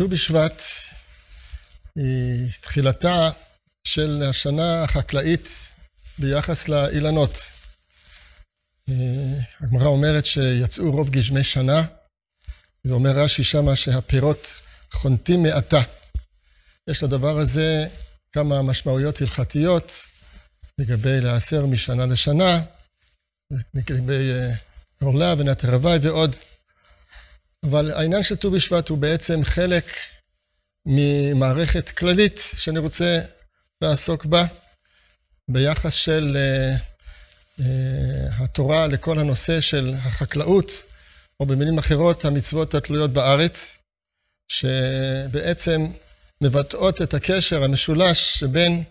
ט"ו בשבט היא תחילתה של השנה החקלאית ביחס לאילנות. הגמרא אומרת שיצאו רוב גשמי שנה, ואומר רש"י שמה שהפירות חונטים מעתה. יש לדבר הזה כמה משמעויות הלכתיות לגבי להיאסר משנה לשנה, לגבי עורלה ונטר הוואי ועוד. אבל העניין של ט"ו בשבט הוא בעצם חלק ממערכת כללית שאני רוצה לעסוק בה ביחס של uh, uh, התורה לכל הנושא של החקלאות, או במילים אחרות, המצוות התלויות בארץ, שבעצם מבטאות את הקשר המשולש שבין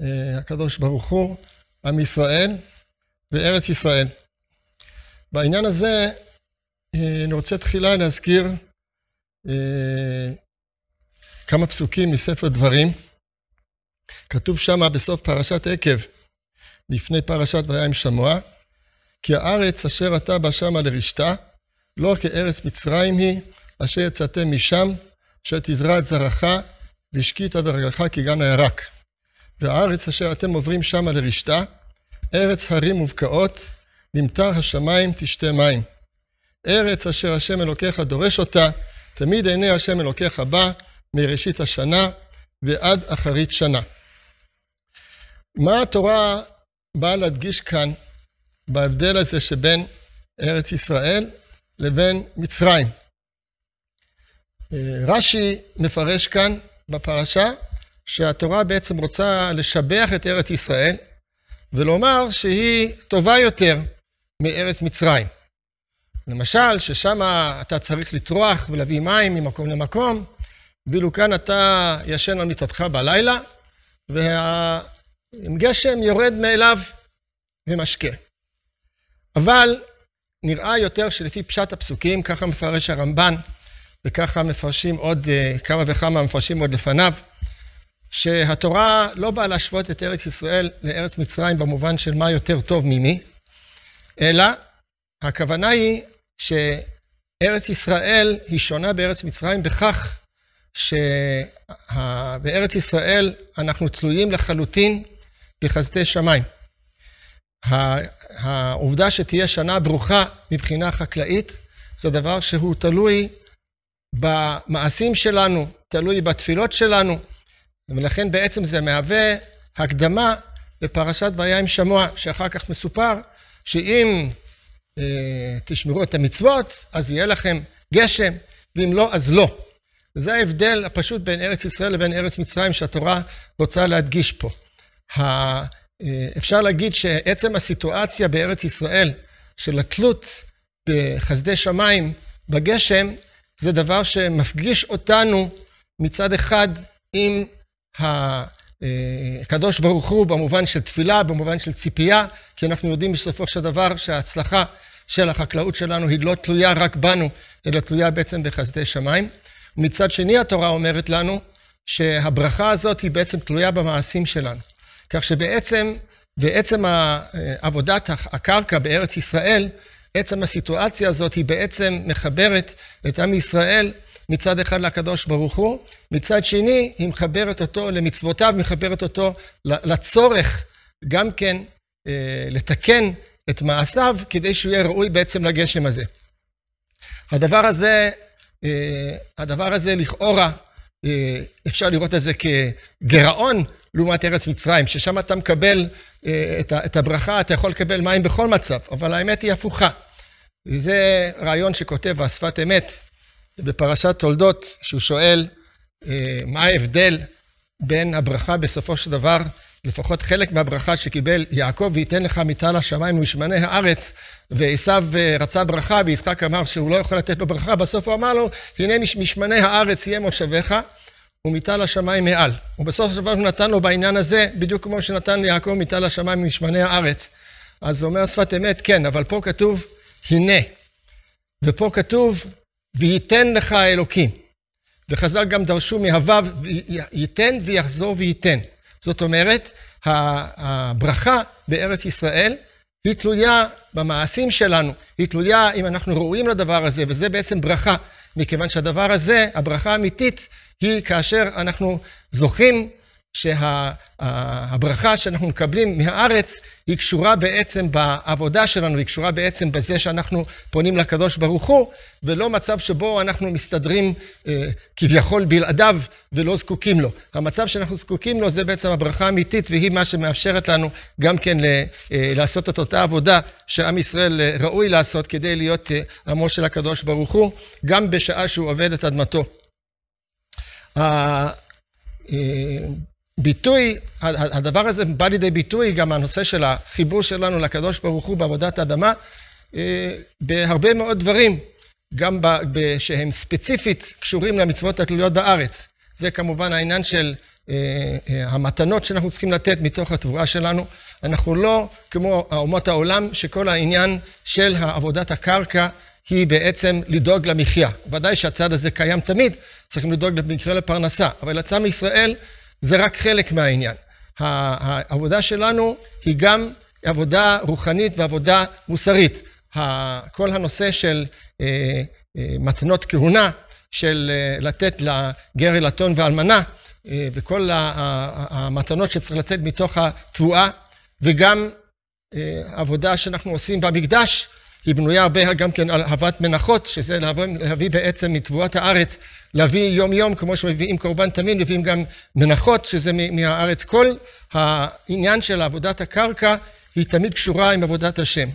uh, הקדוש ברוך הוא, עם ישראל וארץ ישראל. בעניין הזה אני רוצה תחילה להזכיר כמה פסוקים מספר דברים. כתוב שמה בסוף פרשת עקב, לפני פרשת והיה עם שמוע, כי הארץ אשר אתה בא שמה לרשתה, לא כארץ מצרים היא, אשר יצאתם משם, אשר תזרע את זרעך, והשקית ברגלך כגן הירק. והארץ אשר אתם עוברים שמה לרשתה, ארץ הרים ובקעות, למטר השמיים תשתה מים. ארץ אשר השם אלוקיך דורש אותה, תמיד עיני השם אלוקיך בה, מראשית השנה ועד אחרית שנה. מה התורה באה להדגיש כאן בהבדל הזה שבין ארץ ישראל לבין מצרים? רש"י מפרש כאן בפרשה שהתורה בעצם רוצה לשבח את ארץ ישראל ולומר שהיא טובה יותר מארץ מצרים. למשל, ששם אתה צריך לטרוח ולהביא מים ממקום למקום, ואילו כאן אתה ישן על מיטתך בלילה, והגשם יורד מאליו ומשקה. אבל נראה יותר שלפי פשט הפסוקים, ככה מפרש הרמב"ן, וככה מפרשים עוד כמה וכמה מפרשים עוד לפניו, שהתורה לא באה להשוות את ארץ ישראל לארץ מצרים במובן של מה יותר טוב ממי, אלא הכוונה היא שארץ ישראל היא שונה בארץ מצרים בכך שבארץ ישראל אנחנו תלויים לחלוטין בחסדי שמיים. העובדה שתהיה שנה ברוכה מבחינה חקלאית זה דבר שהוא תלוי במעשים שלנו, תלוי בתפילות שלנו, ולכן בעצם זה מהווה הקדמה לפרשת והיה עם שמוע, שאחר כך מסופר שאם תשמרו את המצוות, אז יהיה לכם גשם, ואם לא, אז לא. זה ההבדל הפשוט בין ארץ ישראל לבין ארץ מצרים שהתורה רוצה להדגיש פה. אפשר להגיד שעצם הסיטואציה בארץ ישראל של התלות בחסדי שמיים, בגשם, זה דבר שמפגיש אותנו מצד אחד עם הקדוש ברוך הוא במובן של תפילה, במובן של ציפייה, כי אנחנו יודעים בסופו של דבר שההצלחה של החקלאות שלנו היא לא תלויה רק בנו, אלא תלויה בעצם בחסדי שמיים. מצד שני התורה אומרת לנו שהברכה הזאת היא בעצם תלויה במעשים שלנו. כך שבעצם, בעצם עבודת הקרקע בארץ ישראל, עצם הסיטואציה הזאת היא בעצם מחברת את עם ישראל מצד אחד לקדוש ברוך הוא, מצד שני היא מחברת אותו למצוותיו, מחברת אותו לצורך גם כן לתקן את מעשיו כדי שהוא יהיה ראוי בעצם לגשם הזה. הדבר הזה, הדבר הזה לכאורה, אפשר לראות את זה כגרעון לעומת ארץ מצרים, ששם אתה מקבל את הברכה, אתה יכול לקבל מים בכל מצב, אבל האמת היא הפוכה. זה רעיון שכותב השפת אמת בפרשת תולדות, שהוא שואל מה ההבדל בין הברכה בסופו של דבר לפחות חלק מהברכה שקיבל יעקב, וייתן לך מטל השמיים ומשמני הארץ, ועשו רצה ברכה, ויצחק אמר שהוא לא יכול לתת לו ברכה, בסוף הוא אמר לו, הנה משמני הארץ יהיה מושבך, ומטל השמיים מעל. ובסוף של דבר הוא נתן לו בעניין הזה, בדיוק כמו שנתן ליעקב מטל השמיים ומשמני הארץ. אז הוא אומר שפת אמת, כן, אבל פה כתוב, הנה. ופה כתוב, וייתן לך אלוקים. וחז"ל גם דרשו מהוו, ייתן ויחזור וייתן. זאת אומרת, הברכה בארץ ישראל היא תלויה במעשים שלנו, היא תלויה אם אנחנו ראויים לדבר הזה, וזה בעצם ברכה. מכיוון שהדבר הזה, הברכה האמיתית, היא כאשר אנחנו זוכים שהברכה שאנחנו מקבלים מהארץ היא קשורה בעצם בעבודה שלנו, היא קשורה בעצם בזה שאנחנו פונים לקדוש ברוך הוא, ולא מצב שבו אנחנו מסתדרים אה, כביכול בלעדיו ולא זקוקים לו. המצב שאנחנו זקוקים לו זה בעצם הברכה האמיתית, והיא מה שמאפשרת לנו גם כן אה, לעשות את אותה עבודה שעם ישראל אה, ראוי לעשות כדי להיות עמו של הקדוש ברוך הוא, גם בשעה שהוא עובד את אדמתו. ביטוי, הדבר הזה בא לידי ביטוי גם הנושא של החיבור שלנו לקדוש ברוך הוא בעבודת האדמה אה, בהרבה מאוד דברים, גם שהם ספציפית קשורים למצוות התלויות בארץ. זה כמובן העניין של אה, אה, המתנות שאנחנו צריכים לתת מתוך התבואה שלנו. אנחנו לא כמו אומות העולם, שכל העניין של עבודת הקרקע היא בעצם לדאוג למחיה. ודאי שהצד הזה קיים תמיד, צריכים לדאוג במקרה לפרנסה, אבל עצם ישראל זה רק חלק מהעניין. העבודה שלנו היא גם עבודה רוחנית ועבודה מוסרית. כל הנושא של אה, אה, מתנות כהונה, של אה, לתת לגר ילתון ואלמנה, וכל המתנות שצריך לצאת מתוך התבואה, וגם עבודה שאנחנו עושים במקדש, היא בנויה הרבה גם כן על הבאת מנחות, שזה להביא, להביא בעצם מתבואת הארץ, להביא יום יום, כמו שמביאים קורבן תמיד, מביאים גם מנחות, שזה מהארץ. כל העניין של עבודת הקרקע היא תמיד קשורה עם עבודת השם.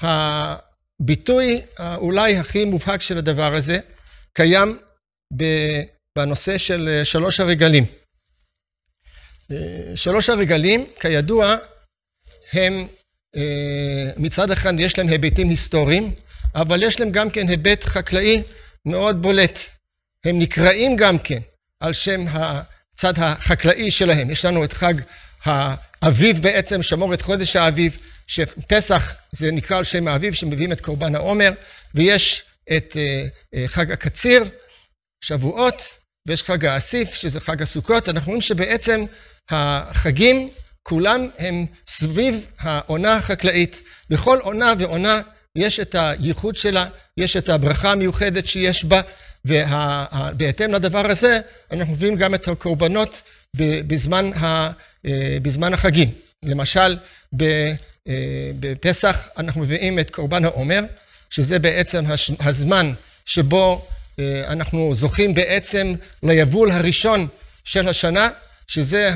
הביטוי אולי הכי מובהק של הדבר הזה קיים בנושא של שלוש הרגלים. שלוש הרגלים, כידוע, הם אה, מצד אחד יש להם היבטים היסטוריים, אבל יש להם גם כן היבט חקלאי מאוד בולט. הם נקראים גם כן על שם הצד החקלאי שלהם. יש לנו את חג האביב בעצם, שמור את חודש האביב, שפסח זה נקרא על שם האביב, שמביאים את קורבן העומר, ויש את אה, אה, חג הקציר, שבועות, ויש חג האסיף, שזה חג הסוכות. אנחנו רואים שבעצם החגים כולם הם סביב העונה החקלאית. בכל עונה ועונה יש את הייחוד שלה, יש את הברכה המיוחדת שיש בה, ובהתאם לדבר הזה אנחנו מביאים גם את הקורבנות בזמן, ה, אה, בזמן החגים. למשל, אה, בפסח אנחנו מביאים את קורבן העומר, שזה בעצם הזמן שבו אה, אנחנו זוכים בעצם ליבול הראשון של השנה, שזה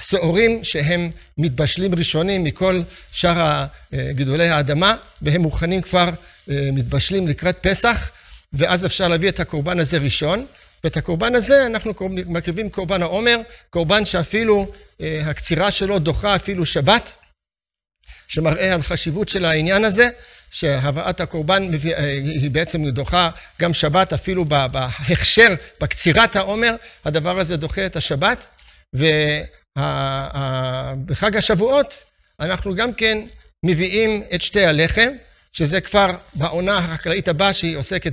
שעורים שהם מתבשלים ראשונים מכל שאר גידולי האדמה, והם מוכנים כבר, אה, מתבשלים לקראת פסח, ואז אפשר להביא את הקורבן הזה ראשון. ואת הקורבן הזה אנחנו מקריבים קורבן העומר, קורבן שאפילו אה, הקצירה שלו דוחה אפילו שבת, שמראה על חשיבות של העניין הזה, שהבאת הקורבן אה, היא בעצם דוחה גם שבת, אפילו בהכשר, בקצירת העומר, הדבר הזה דוחה את השבת. בחג השבועות אנחנו גם כן מביאים את שתי הלחם, שזה כבר בעונה החקלאית הבאה שהיא עוסקת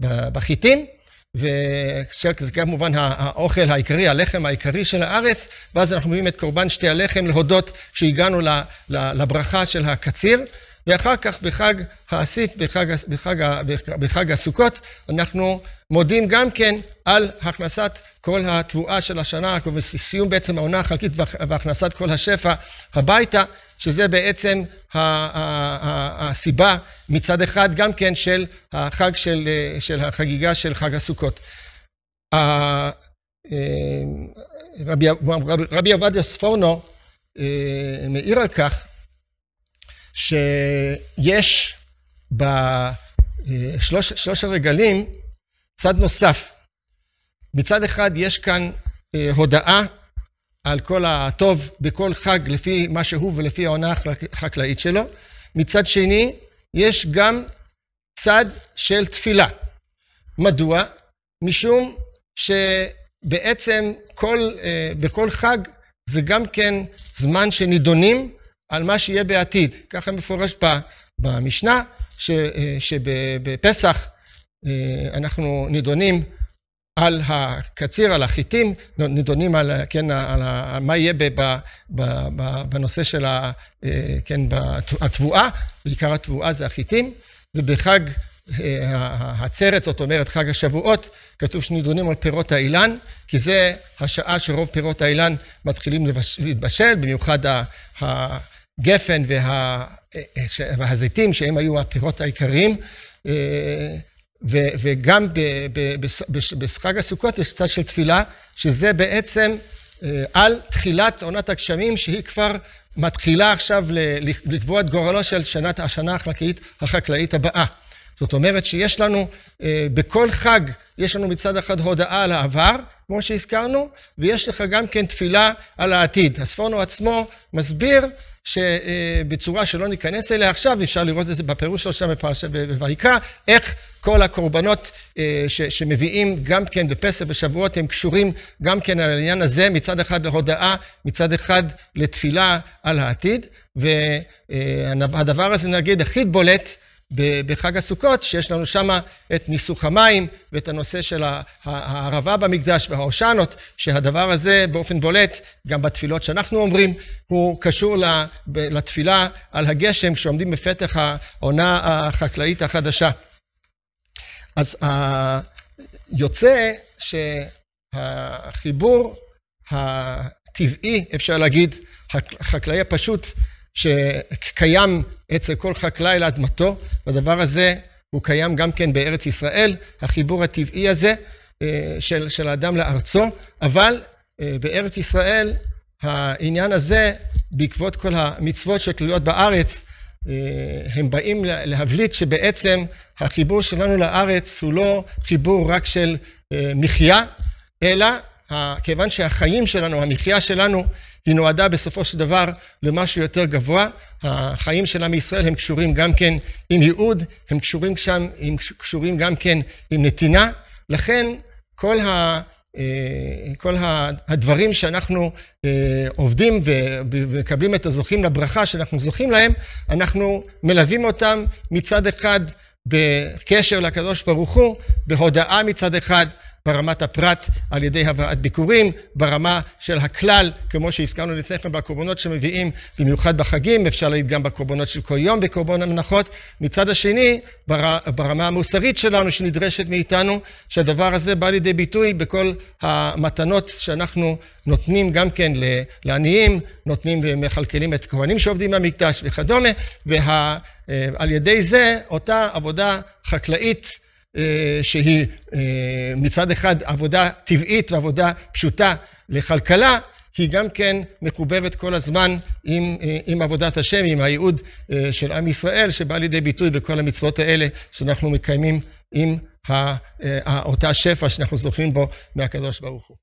בחיטים, וזה כמובן האוכל העיקרי, הלחם העיקרי של הארץ, ואז אנחנו מביאים את קורבן שתי הלחם להודות שהגענו לברכה של הקציר, ואחר כך בחג האסיף, בחג, בחג, בחג הסוכות, אנחנו מודים גם כן על הכנסת כל התבואה של השנה, וסיום בעצם העונה החלקית והכנסת כל השפע הביתה, שזה בעצם הסיבה מצד אחד גם כן של החג של, של החגיגה של חג הסוכות. אה, רבי, רבי עובדיה ספורנו אה, מעיר על כך שיש בשלוש הרגלים צד נוסף. מצד אחד יש כאן אה, הודעה על כל הטוב בכל חג לפי מה שהוא ולפי העונה החקלאית שלו. מצד שני, יש גם צד של תפילה. מדוע? משום שבעצם כל, אה, בכל חג זה גם כן זמן שנידונים על מה שיהיה בעתיד. ככה מפורש במשנה, אה, שבפסח אנחנו נידונים על הקציר, על החיטים, נידונים על, כן, על, מה יהיה בנושא של ה, כן, התבואה, בעיקר התבואה זה החיטים, ובחג העצרת, זאת אומרת חג השבועות, כתוב שנידונים על פירות האילן, כי זה השעה שרוב פירות האילן מתחילים להתבשל, במיוחד הגפן והזיתים, שהם היו הפירות העיקריים. וגם בחג הסוכות יש צד של תפילה, שזה בעצם על תחילת עונת הגשמים, שהיא כבר מתחילה עכשיו לקבוע את גורלו של שנת השנה החקלאית, החקלאית הבאה. זאת אומרת שיש לנו, בכל חג, יש לנו מצד אחד הודעה על העבר, כמו שהזכרנו, ויש לך גם כן תפילה על העתיד. הספורנו עצמו מסביר שבצורה שלא ניכנס אליה עכשיו, אפשר לראות את זה בפירוש שלו שם בפרשת ויקרא, איך כל הקורבנות שמביאים גם כן בפסח ושבועות הם קשורים גם כן על העניין הזה, מצד אחד להודעה, מצד אחד לתפילה על העתיד, והדבר הזה נגיד הכי בולט בחג הסוכות, שיש לנו שם את ניסוך המים ואת הנושא של הערבה במקדש וההושענות, שהדבר הזה באופן בולט, גם בתפילות שאנחנו אומרים, הוא קשור לתפילה על הגשם כשעומדים בפתח העונה החקלאית החדשה. אז יוצא שהחיבור הטבעי, אפשר להגיד, החקלאי הפשוט, שקיים אצל כל חקלאי לאדמתו, והדבר הזה הוא קיים גם כן בארץ ישראל, החיבור הטבעי הזה של, של האדם לארצו, אבל בארץ ישראל העניין הזה, בעקבות כל המצוות שתלויות בארץ, הם באים להבליט שבעצם החיבור שלנו לארץ הוא לא חיבור רק של מחיה, אלא כיוון שהחיים שלנו, המחיה שלנו, היא נועדה בסופו של דבר למשהו יותר גבוה. החיים של עם ישראל הם קשורים גם כן עם ייעוד, הם קשורים שם, הם קשורים גם כן עם נתינה. לכן כל, ה, כל הדברים שאנחנו עובדים ומקבלים את הזוכים לברכה שאנחנו זוכים להם, אנחנו מלווים אותם מצד אחד בקשר לקדוש ברוך הוא, בהודאה מצד אחד. ברמת הפרט על ידי הבאת ביקורים, ברמה של הכלל, כמו שהזכרנו לפני כן בקורבנות שמביאים, במיוחד בחגים, אפשר להגיד גם בקורבנות של כל יום בקורבן המנחות. מצד השני, בר, ברמה המוסרית שלנו שנדרשת מאיתנו, שהדבר הזה בא לידי ביטוי בכל המתנות שאנחנו נותנים גם כן לעניים, נותנים ומכלכלים את הכהנים שעובדים במקדש וכדומה, ועל ידי זה אותה עבודה חקלאית שהיא מצד אחד עבודה טבעית ועבודה פשוטה לכלכלה, היא גם כן מחוברת כל הזמן עם, עם עבודת השם, עם הייעוד של עם ישראל, שבא לידי ביטוי בכל המצוות האלה שאנחנו מקיימים עם אותה שפע שאנחנו זוכים בו מהקדוש ברוך הוא.